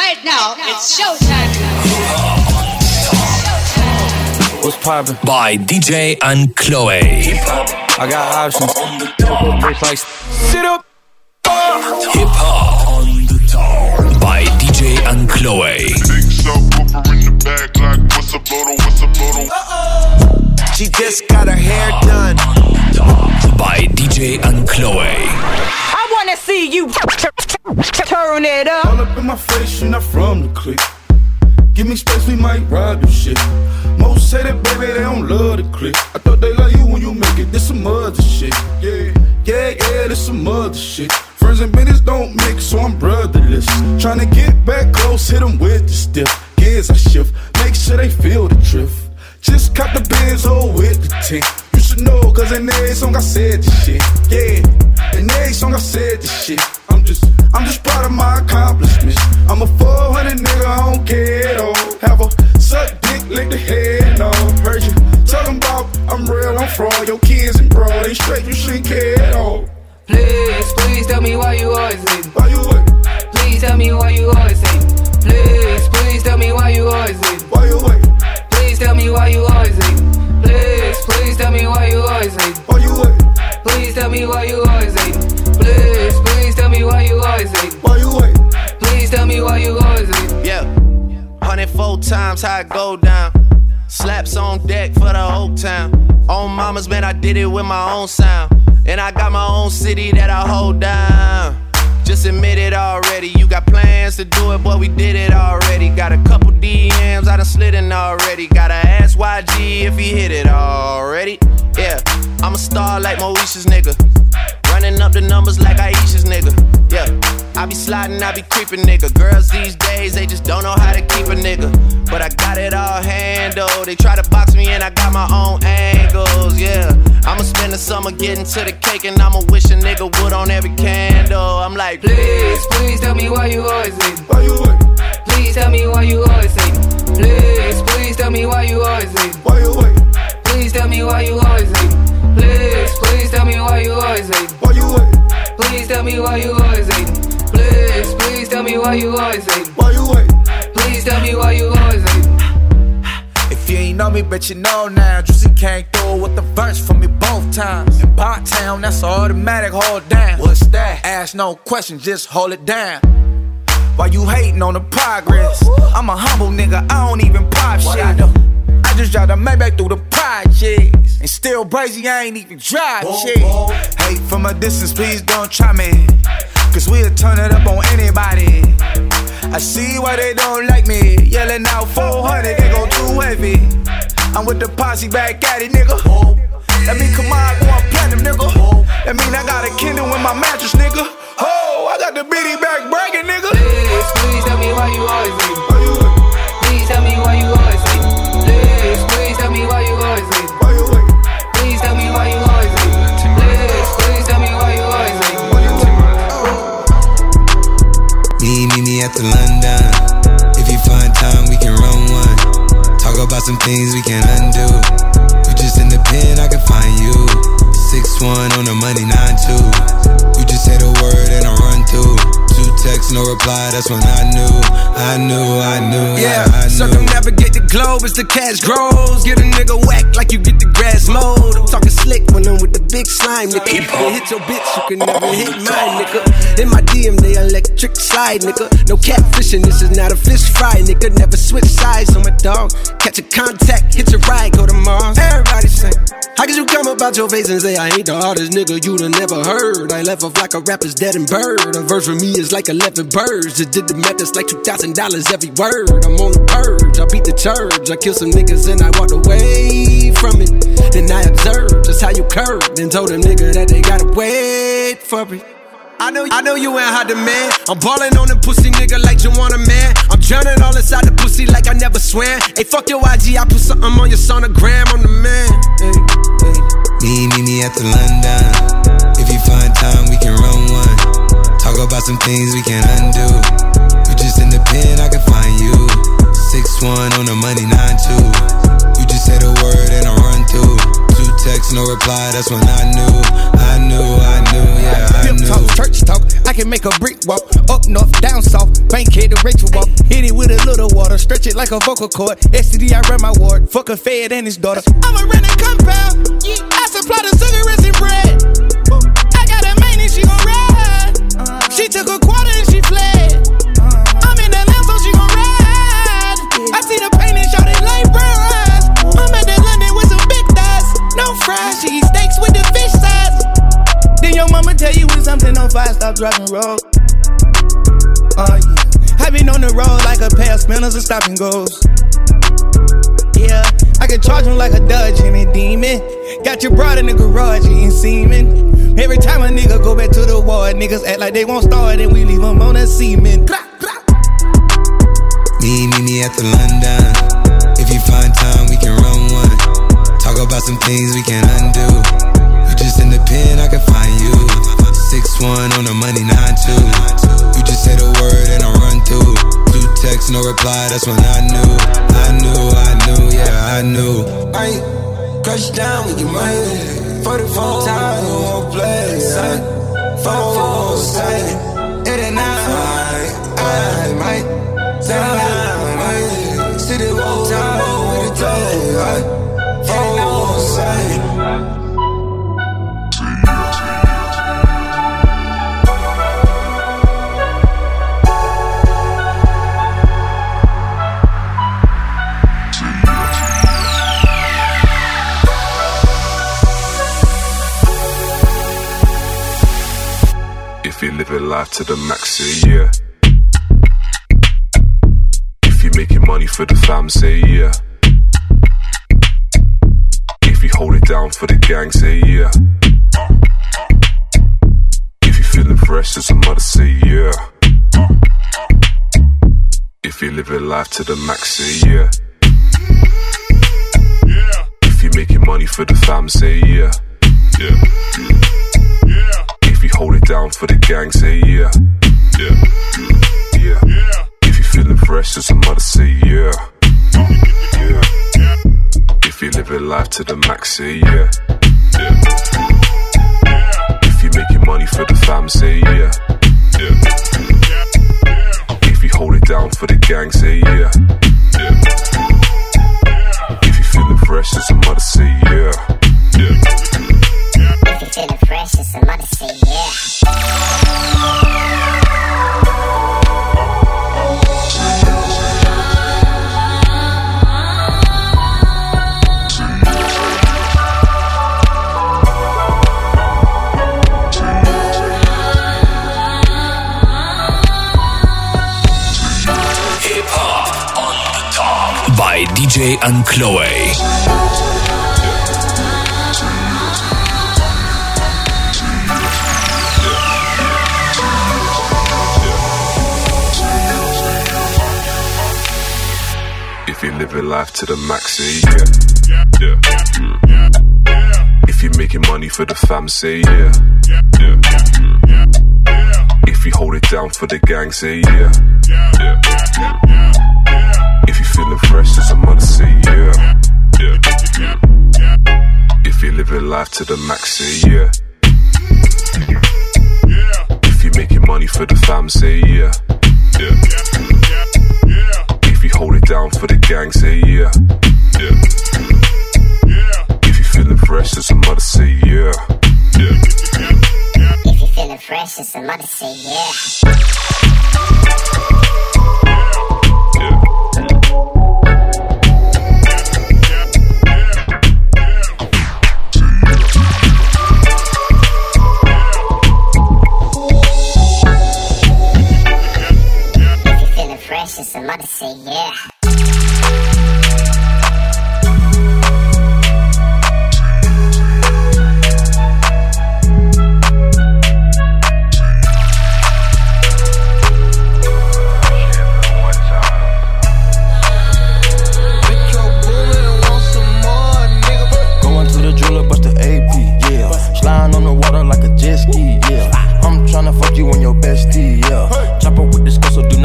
Right now, it's showtime. What's poppin'? By DJ Ankloe. I got options. Like, sit up. Hip hop on the top. By DJ Ankloe. Big subwoofer in the back, like what's up, Lodo, what's up, Lodo? She just got her hair done. By DJ Ankloe. I wanna see you turn it up. All up in my face, you're not from the clique. Give me space, we might rob your shit. Most say that baby, they don't love the clique. I thought they love you when you make it. This some other shit. Yeah, yeah, yeah, this some other shit. Friends and business don't mix, so I'm brotherless. Tryna get back close, hit them with the stiff. Gears I shift, make sure they feel the drift. Just cut the Benz hole with the tint. You should know, cause in every song I said this shit. Yeah, in every song I said this shit. 104 times how it go down. Slaps on deck for the whole town. On mamas, man, I did it with my own sound. And I got my own city that I hold down. Just admit it already. You got plans to do it, but we did it already. Got a couple DMs, I done slid in already. Gotta ask YG if he hit it already. Yeah, I'm a star like Moesha's nigga. Running up the numbers like Aisha's nigga. Yeah, I be sliding, I be creeping nigga. Girls these days, they just don't know how to keep a nigga. But I got it all handled. They try to box me and I got my own angles. Yeah, I'ma spend the summer getting to the cake and I'ma wish a nigga would on every candle. I'm like, Please, please tell me why you always hating. Why you wait? Please tell me why you always hating. Please, please tell me why you always hating. Why you wait? Please tell me why you always hating. Please, please tell me why you always hating. Why you wait? Please tell me why you always hating. Please, please tell me why you always hating. Why you wait? Please tell me why you always hating. If you ain't know me, bet you know now. Juicy came through with the verse for me both times. In Pot Town, that's automatic, hold down. What's that? Ask no questions, just hold it down. Why you hating on the progress? I'm a humble nigga, I don't even pop shit. I just drive the Maybach through the projects. And still brazy, I ain't even drive shit. Hate from a distance, please don't try me. Cause we'll turn it up on anybody. I see why they don't like me. Yelling out 400, they go too heavy. I'm with the posse back at it, nigga. That mean come on, going platinum, nigga. That mean I got a Kindle in my mattress, nigga. Oh, I got the bitty back bragging, nigga. Please, please tell me why you always hating. Some things we can undo. You just in the pen, I can find you. Six one on the money, nine two. You just say the word and I run through. Two texts, no reply. That's when I knew, I knew, I knew, Yeah, I, I knew. circumnavigate the globe as the cash grows. Get a nigga whack like you get the grass mowed. I'm talking slick when I'm with the big slime, nigga. You can hit your bitch, you can never hit mine, nigga. In my DM, they electric slide, nigga. No catfishing, this is not a fish fry, nigga. Never switch sides on my dog. Catch a contact, hit your ride, go to Mars. Everybody say, How could you come about your face and say I ain't the hardest nigga you'd have never heard? I left off like a rapper's dead and bird. A verse for me is like 11 birds. Just did the math, that's like $2,000 every word. I'm on the purge, I beat the church. I killed some niggas and I walked away from it. Then I observed just how you curved and told them nigga that they gotta wait for it. I know, I know you ain't hot man. I'm ballin' on them pussy nigga like you want a man. I'm drowning all inside the pussy like I never swam. Hey, fuck your IG, I put something on your sonogram. I'm the man. Hey, hey. Me, me, me at the London. If you find time, we can run one. Talk about some things we can undo. You just in the pen, I can find you. Six one on the money, nine two. You just say the word and I run through. Two texts, no reply, that's when I knew, I knew, I knew, talk, church talk. I can make a brick walk. Up north, down south. Bankhead to Rachel walk. Hit it with a little water. Stretch it like a vocal cord. STD, I run my ward. Fuck a fed and his daughter. I'm a renting compound. I supply the cigarettes and bread. I got a main and she gon' ride. Uh-huh. She took a quarter and she fled. Uh-huh. I'm in the lamb, so she gon' ride. I see the pain and shout it like brown eyes. I'm at the London with some big thighs. No fries, she your mama tell you when something on fire, stop driving road. Oh yeah. I've been on the road like a pair of spinners and stopping goes. Yeah, I can charge him like a Dodge and a demon. Got your broad in the garage you eating semen. Every time a nigga go back to the ward, niggas act like they won't start and we leave them on a semen. Me, me, me at the London. If you find time, we can run one. Talk about some things we can undo. Just in the pen, I can find you. Six one on the money, nine two. You just say the word and I run through. Two texts, no reply. That's when I knew, I knew, I knew, yeah, I knew. I crush down, we get money. 44 times, we won't play. Son. Four, four, say. It ain't nine. I might. Down, to the max, say yeah. If you're making money for the fam, say yeah. If you hold it down for the gang, say yeah. If you're feeling fresh as a mother, say yeah. If you're living life to the max, say yeah. If you're making money for the fam, say yeah. Yeah. You hold it down for the gang, say yeah. Yeah. Yeah. If you feeling fresh as a mother, say yeah. Yeah. If you're living life to the max, say yeah. Yeah. If you're making money for the fam, say yeah. Yeah. If you hold it down for the gang, say yeah. Yeah. If you feeling fresh as a mother, say yeah. Yeah. And Chloe. If you're living life to the max, say yeah. Yeah. Mm. If you're making money for the fam, say yeah. Yeah. Mm. If you hold it down for the gang, say yeah. Yeah. Feeling fresh as a mother, say yeah. Yeah. If you're living life to the max, say yeah. If you're making money for the fam, say yeah. If you hold it down for the gang, say yeah. If you're feeling fresh as a mother, say yeah. If you're feeling fresh, it's somebody say yeah.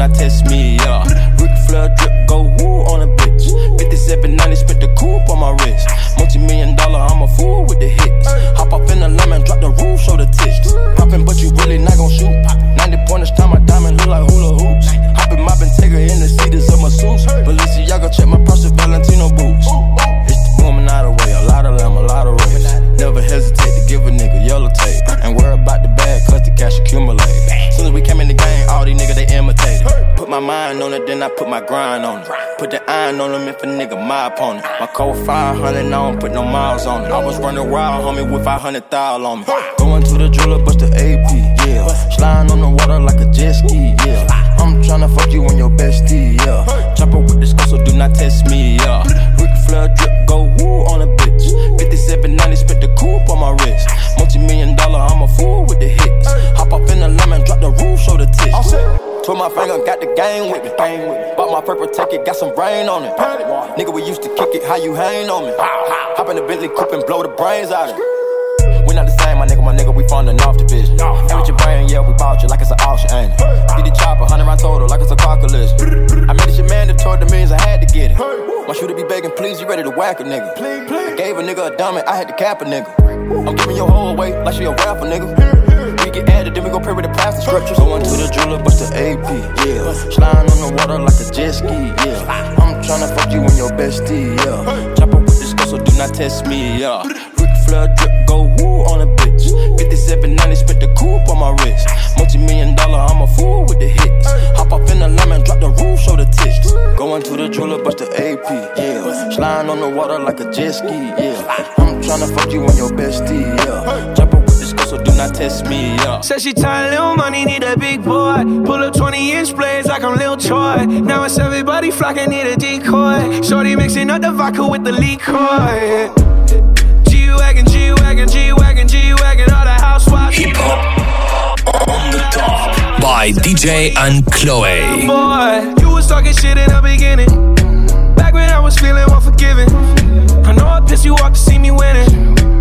Not test me, yeah. Ric Flair drip, go woo on a bitch. 5790, spent the coupe on my wrist. Multi million dollar, I'm a fool with the hits. Hop off in the lemon, drop the roof, show the tits. Poppin', but you really not gon' shoot. Iron on them if a nigga my opponent. My code 500, I don't put no miles on it. I was running wild, homie, with 500 thou on me. Going to the jeweler, bust the AP, how you hang on me? Hop in the Bentley coupe and blow the brains out of it. We not the same, my nigga, my nigga, we funding off the division. Ain't with your brain, yeah, we bought you like it's an auction, ain't it? Get the chopper, 100 round total, like it's a car collision. I made this that mandatory, the means I had to get it. My shooter be begging, please, you ready to whack a nigga. I gave a nigga a dummy, I had to cap a nigga. I'm giving your whole away like she a rapper, nigga. We get added, then we go pray with the plastic scriptures. Going to the jeweler, bust the AP, yeah. Sliding on the water like a jet ski, yeah. Tryna fuck you on your bestie, yeah. Chopper with this girl, so do not test me, yeah. Ric Flair drip, go woo on a bitch. 5790, spit the coupe on my wrist. Multi million dollar, I'm a fool with the hits. Hop off in the lemon, drop the roof, show the tits. Going to the jeweler, bust the AP, yeah. Sliding on the water like a jet ski, yeah. I'm tryna fuck you on your bestie, yeah. Chopper with this girl, so do not test me, yeah. Said she tired, little money, need a big boy. Pull up 20 inch blades like I'm Lil Troy. Now it's everybody flocking, need a decoy. Shorty mixing up the vodka with the liquor. G Wagon, G Wagon, G Wagon, G Wagon, all the housewives. Hip hop on the top by DJ Ankloe. Boy, you was talking shit in the beginning. Back when I was feeling unforgiving. I know I pissed you off to see me winning.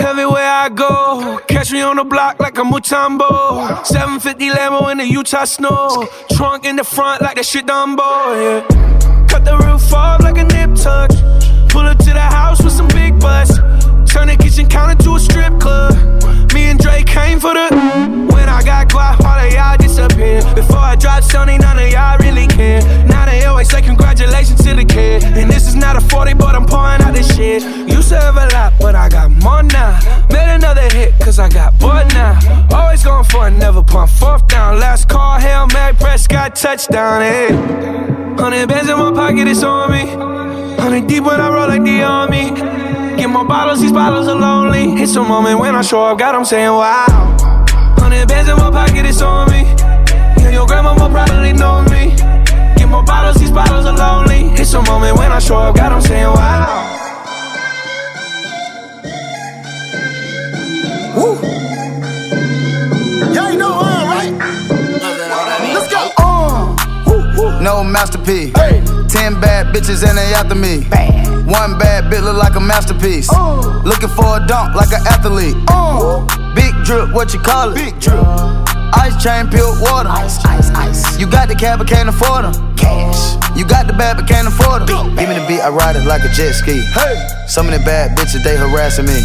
Everywhere I go, catch me on the block like a Mutombo. 750 Lambo in the Utah snow. Trunk in the front like that shit Dumbo, yeah. Cut the roof off like a nip tuck. Pull up to the house with some big butts. Turn the kitchen counter to a strip club. Me and Drake came for the. When I got guap, all of y'all disappear. Before I drop Sony, none of y'all really care. Now they always say congratulations to the kid. And this is not a 40, but I'm pouring out this shit. Used to have a lot, but I got more now. Made another hit, cause I got bored now. Always going for it, never pump fourth down. Last call, Hail Mary, Prescott, touchdown, hey. Hundred bands in my pocket, it's on me. Hundred deep when I roll like the army. Get more bottles, these bottles are lonely. It's a moment when I show up, God, I'm saying wow. Hundred bands in my pocket, it's on me. Yeah, your grandma will probably know me. Get more bottles, these bottles are lonely. It's a moment when I show up, God, I'm saying wow. Woo. Y'all know I'm right. Let's go. Uh. No masterpiece. Ten bad bitches and they after me. One bad bitch look like a masterpiece. Looking for a dunk like an athlete. Big drip, what you call it? Big drip. Ice chain, peeled water. Ice, ice, ice. You got the cab, but can't afford them. Cash. You got the bad, but can't afford them. Give me the beat, I ride it like a jet ski. Hey. Some of the bad bitches, they harassing me.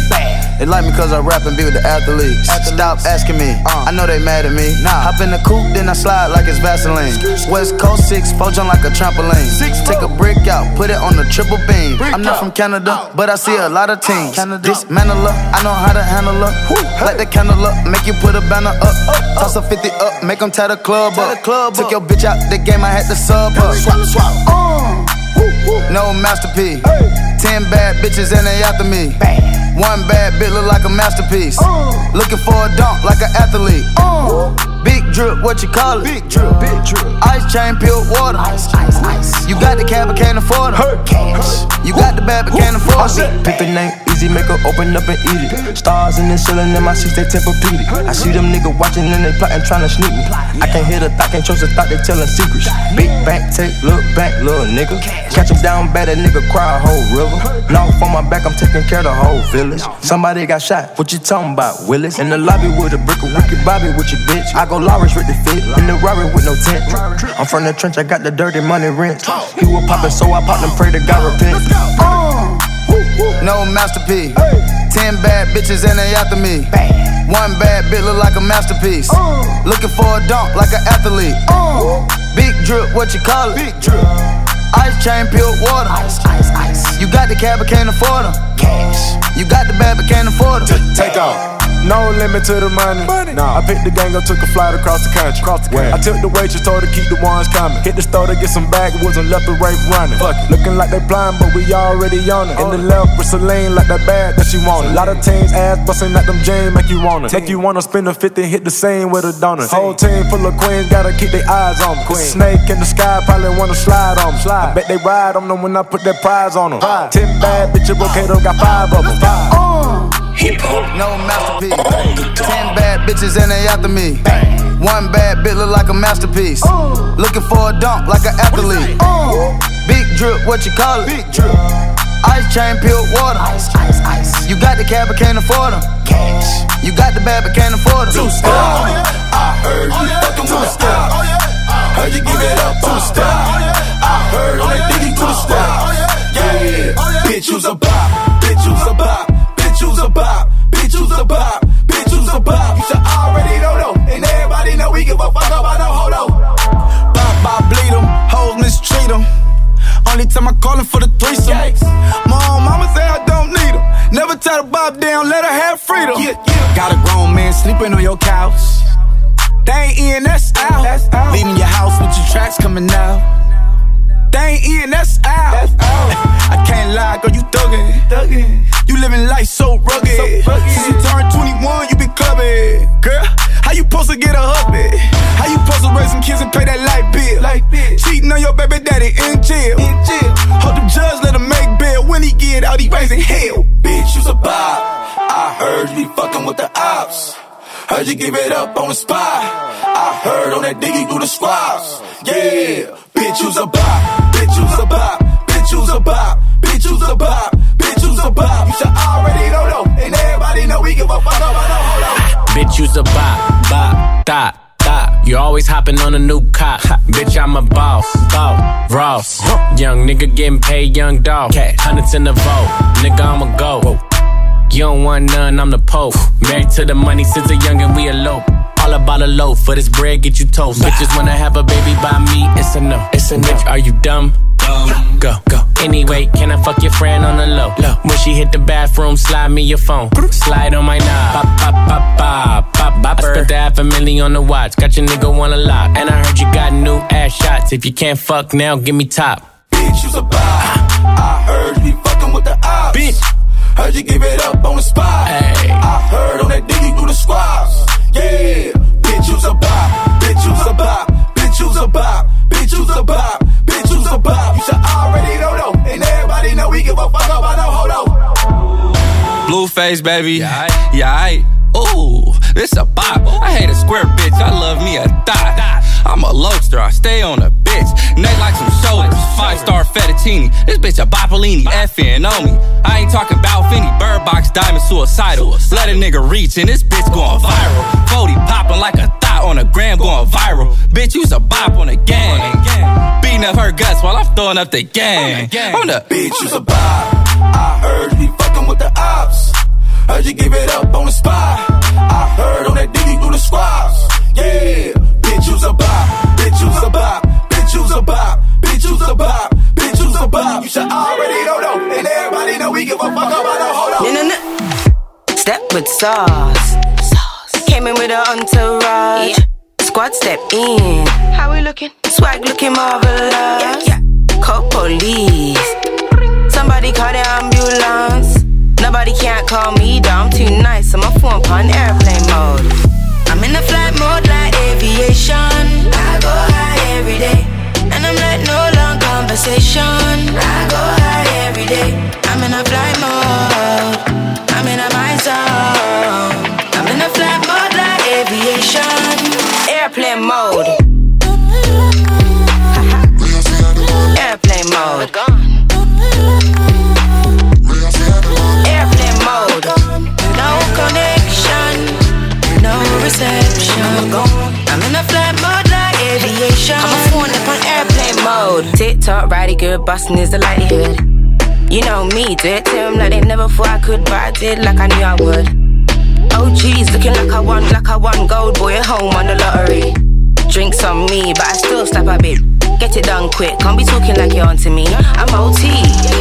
They like me cause I rap and be with the athletes. Stop asking me, I know they mad at me. Nah. Hop in the coupe, then I slide like it's Vaseline. West Coast 6, four jump like a trampoline. Six, Take a brick out, put it on the triple beam. I'm not from Canada, but I see a lot of teams. Dismantle her, I know how to handle her. Light the candle up, make you put a banner up. Toss a 50 up, make them tie the club up. Took your bitch out the game, I had to sub her. Swap, swap. No masterpiece. Ten bad bitches and they after me. One bad bitch look like a masterpiece. Looking for a dunk like an athlete. Big drip, what you call it? Big drip, big drip. Ice chain, peeled water. Ice, ice, ice. You got the cab, but can't afford it. Cash. You got the bad, but can't afford it. Pick the name easy, make her open up and eat it. Stars in the ceiling in my seats, they tempur-pedic. I see them niggas watching and they plotting, trying to sneak me. I can't hear the thought, can't trust the thought, they telling secrets. Big bank, take, look back, little nigga. Catch him down bad, nigga cry a whole river. Now on my back, I'm taking care of the whole village. Somebody got shot, what you talking about, Willis? In the lobby with a brick of wicked Bobby with your bitch. I go Lawrence with the fit, in the Rari with no tent. I'm from the trench, I got the dirty money rent. He was poppin', so I popped and pray to God repent. No masterpiece. Ten bad bitches and they after me. One bad bitch look like a masterpiece. Uh. Looking for a dunk like an athlete. Uh. Big drip, what you call it? Big drip. Ice chain, pure water. Ice, ice, ice. You got the cab, but can't afford them. Cash. You got the bad, but can't afford them. Take off. No limit to the money. money. Nah. I picked the gang up, took a flight across the country. Across the country. I took the waitress, told her keep the ones coming. Hit the store to get some backwoods and left the right running. Fuck it. Looking like they blind, but we already on it. In the left with Celine, like that bag that she wanted. A lot of teams ass busting at them jeans, make you wanna. Make you wanna spend a 50, hit the same with a donut. Whole team full of queens, gotta keep their eyes on them. Queen. Snake in the sky, probably wanna slide on them. Slide. I bet they ride on them when I put that prize on them. Five. Ten bad bitches, Bocato got five of them. Five. Hip hop, no masterpiece. Ten bad bitches and they after me. One bad bitch look like a masterpiece. Looking for a dunk like an athlete. Big drip, what you call it? Big drip. Ice chain, pure water. Ice, ice, ice. You got the cab, but can't afford them. Cash. You got the bad, but can't afford them. Two step. Oh, oh, I heard you oh, fucking with the step. Heard you give it up two step. I heard on that diggy two step. Yeah, bitch, you's a bop. Know we give a fuck about no hold on. Bop, bop, bleed them. Hoes mistreat them. Only time I callin' for the threesome. Own mama say I don't need them. Never tell the bob down, let her have freedom. Yeah, yeah. Got a grown man sleeping on your couch. They ain't in, that's out. That's out. Leaving your house with your tracks coming out. They ain't in, that's out. That's out. I can't lie, girl, you thuggin'. thuggin'. You living life so rugged. so rugged. Since you turned 21, you been clubbing. Girl, how you supposed to get a hubby? How you supposed to raise some kids and pay that light bill? Bill. Cheating on your baby daddy in jail. In jail. Hope the judge let him make bail. When he get out, he raising hell. Bitch, you's a bop. I heard you be fucking with the ops. Heard you give it up on the spot. I heard on that diggy through the squads. Yeah, bitch, you's a bop. Bitch, you's a bop. Bitch, you's a bop. Bitch, you's a bop. Bitch, you's a bop. You should already know though. And everybody know we give a fuck about no hold on. Bitch, you's a bop, bop, dot. You always hopping on a new cop. Bitch, I'm a boss. Boss. Ross. Young nigga getting paid, young dog. Hundreds in the vault. Nigga, I'ma go. You don't want none, I'm the Pope. Married to the money since a youngin', we elope. All about a loaf, for this bread get you toast. Bitches wanna have a baby by me, it's a no. It's a bitch, are you dumb? Go, go. Anyway, can I fuck your friend on the low? low. When she hit the bathroom, slide me your phone. Slide on my knob. Pop, pop, pop, pop, pop, pop. I spent the half a million on the watch. Got your nigga wanna lock. And I heard you got new ass shots. If you can't fuck now, give me top. Bitch, you's a bop. I heard you be fucking with the ops. Bitch. Heard you give it up on the spot. Hey. I heard on that diggy through the squads. Yeah, bitch, you's a bop. Bitch, you's a bop. Bitch, you's a bop. Bitch, you's a bop. Bitch, you's a bop. You should already know though. And everybody know we give a fuck about no hold on. Blueface, baby. Yeah, yeah. Ooh, this a bop. I hate a square bitch. I love me a dot. I'm a lobster. I stay on a bitch. Neck like some shoulders. Five star fettuccine. This bitch a Boppolini. Effing on me. I ain't talking about Finny. Bird box diamond suicidal. Let a nigga reach and this bitch going viral. 40 popping like a thought on a gram going viral. Bitch, you's a bop on a gang. Beating up her guts while I'm throwing up the gang. On the bitch, you's a bop. I heard you be fucking with the ops. Heard you give it up on the spot. I heard on that diggy through the squads. Yeah, bitch, you's a bop. Bitch, you's a bop. Bitch, you's a bop. Bitch, you's a bop. Bitch, you's a bop. You should already know though. And everybody know we give a fuck about no hold on. No, no, no. Step with sauce. sauce. Came in with an entourage. Yeah. Squad step in. How we looking? Swag looking marvelous. Yeah, yeah. Call police. Somebody call the ambulance. Nobody can't call me. I'm too nice. I'm a phone on airplane busting is the likelihood. You know me, do it to them like they never thought I could, but I did like I knew I would. Oh geez, looking like I won, like I won gold, boy at home on the lottery. Drinks on me, but I still stop a bit. Get it done quick, can't be talking like you're onto me. I'm OT,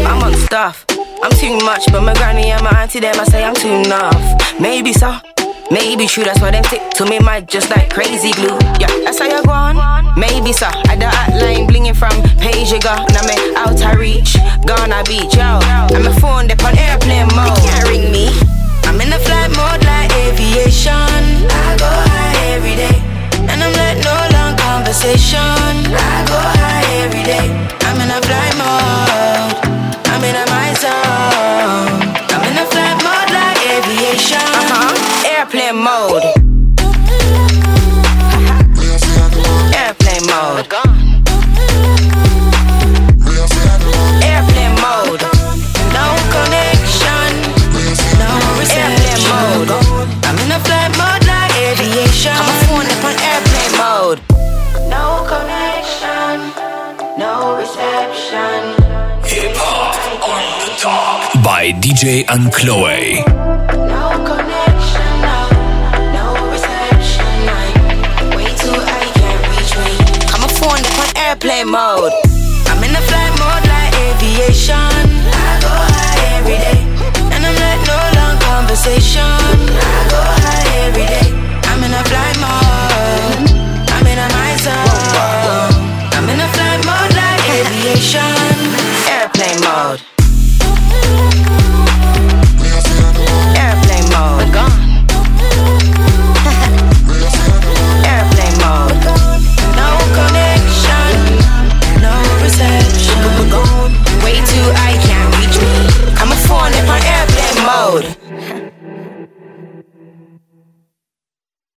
I'm on stuff. I'm too much, but my granny and my auntie them, I say I'm too enough. Maybe so. Maybe true, that's why them stick to me mad just like crazy glue. Yeah, that's how you go on. Maybe so. I the hotline blinging from page you got. Now me out I reach, gonna beach, yo. And my phone dip on airplane mode. They can't ring me. I'm in the flight mode like aviation. I go high every day. And I'm like no long conversation. I go high every day. I'm in a flight mode. DJ Ankloe. airplane mode. I'm in the flight mode like aviation. I go high every day, and I'm like no long conversation.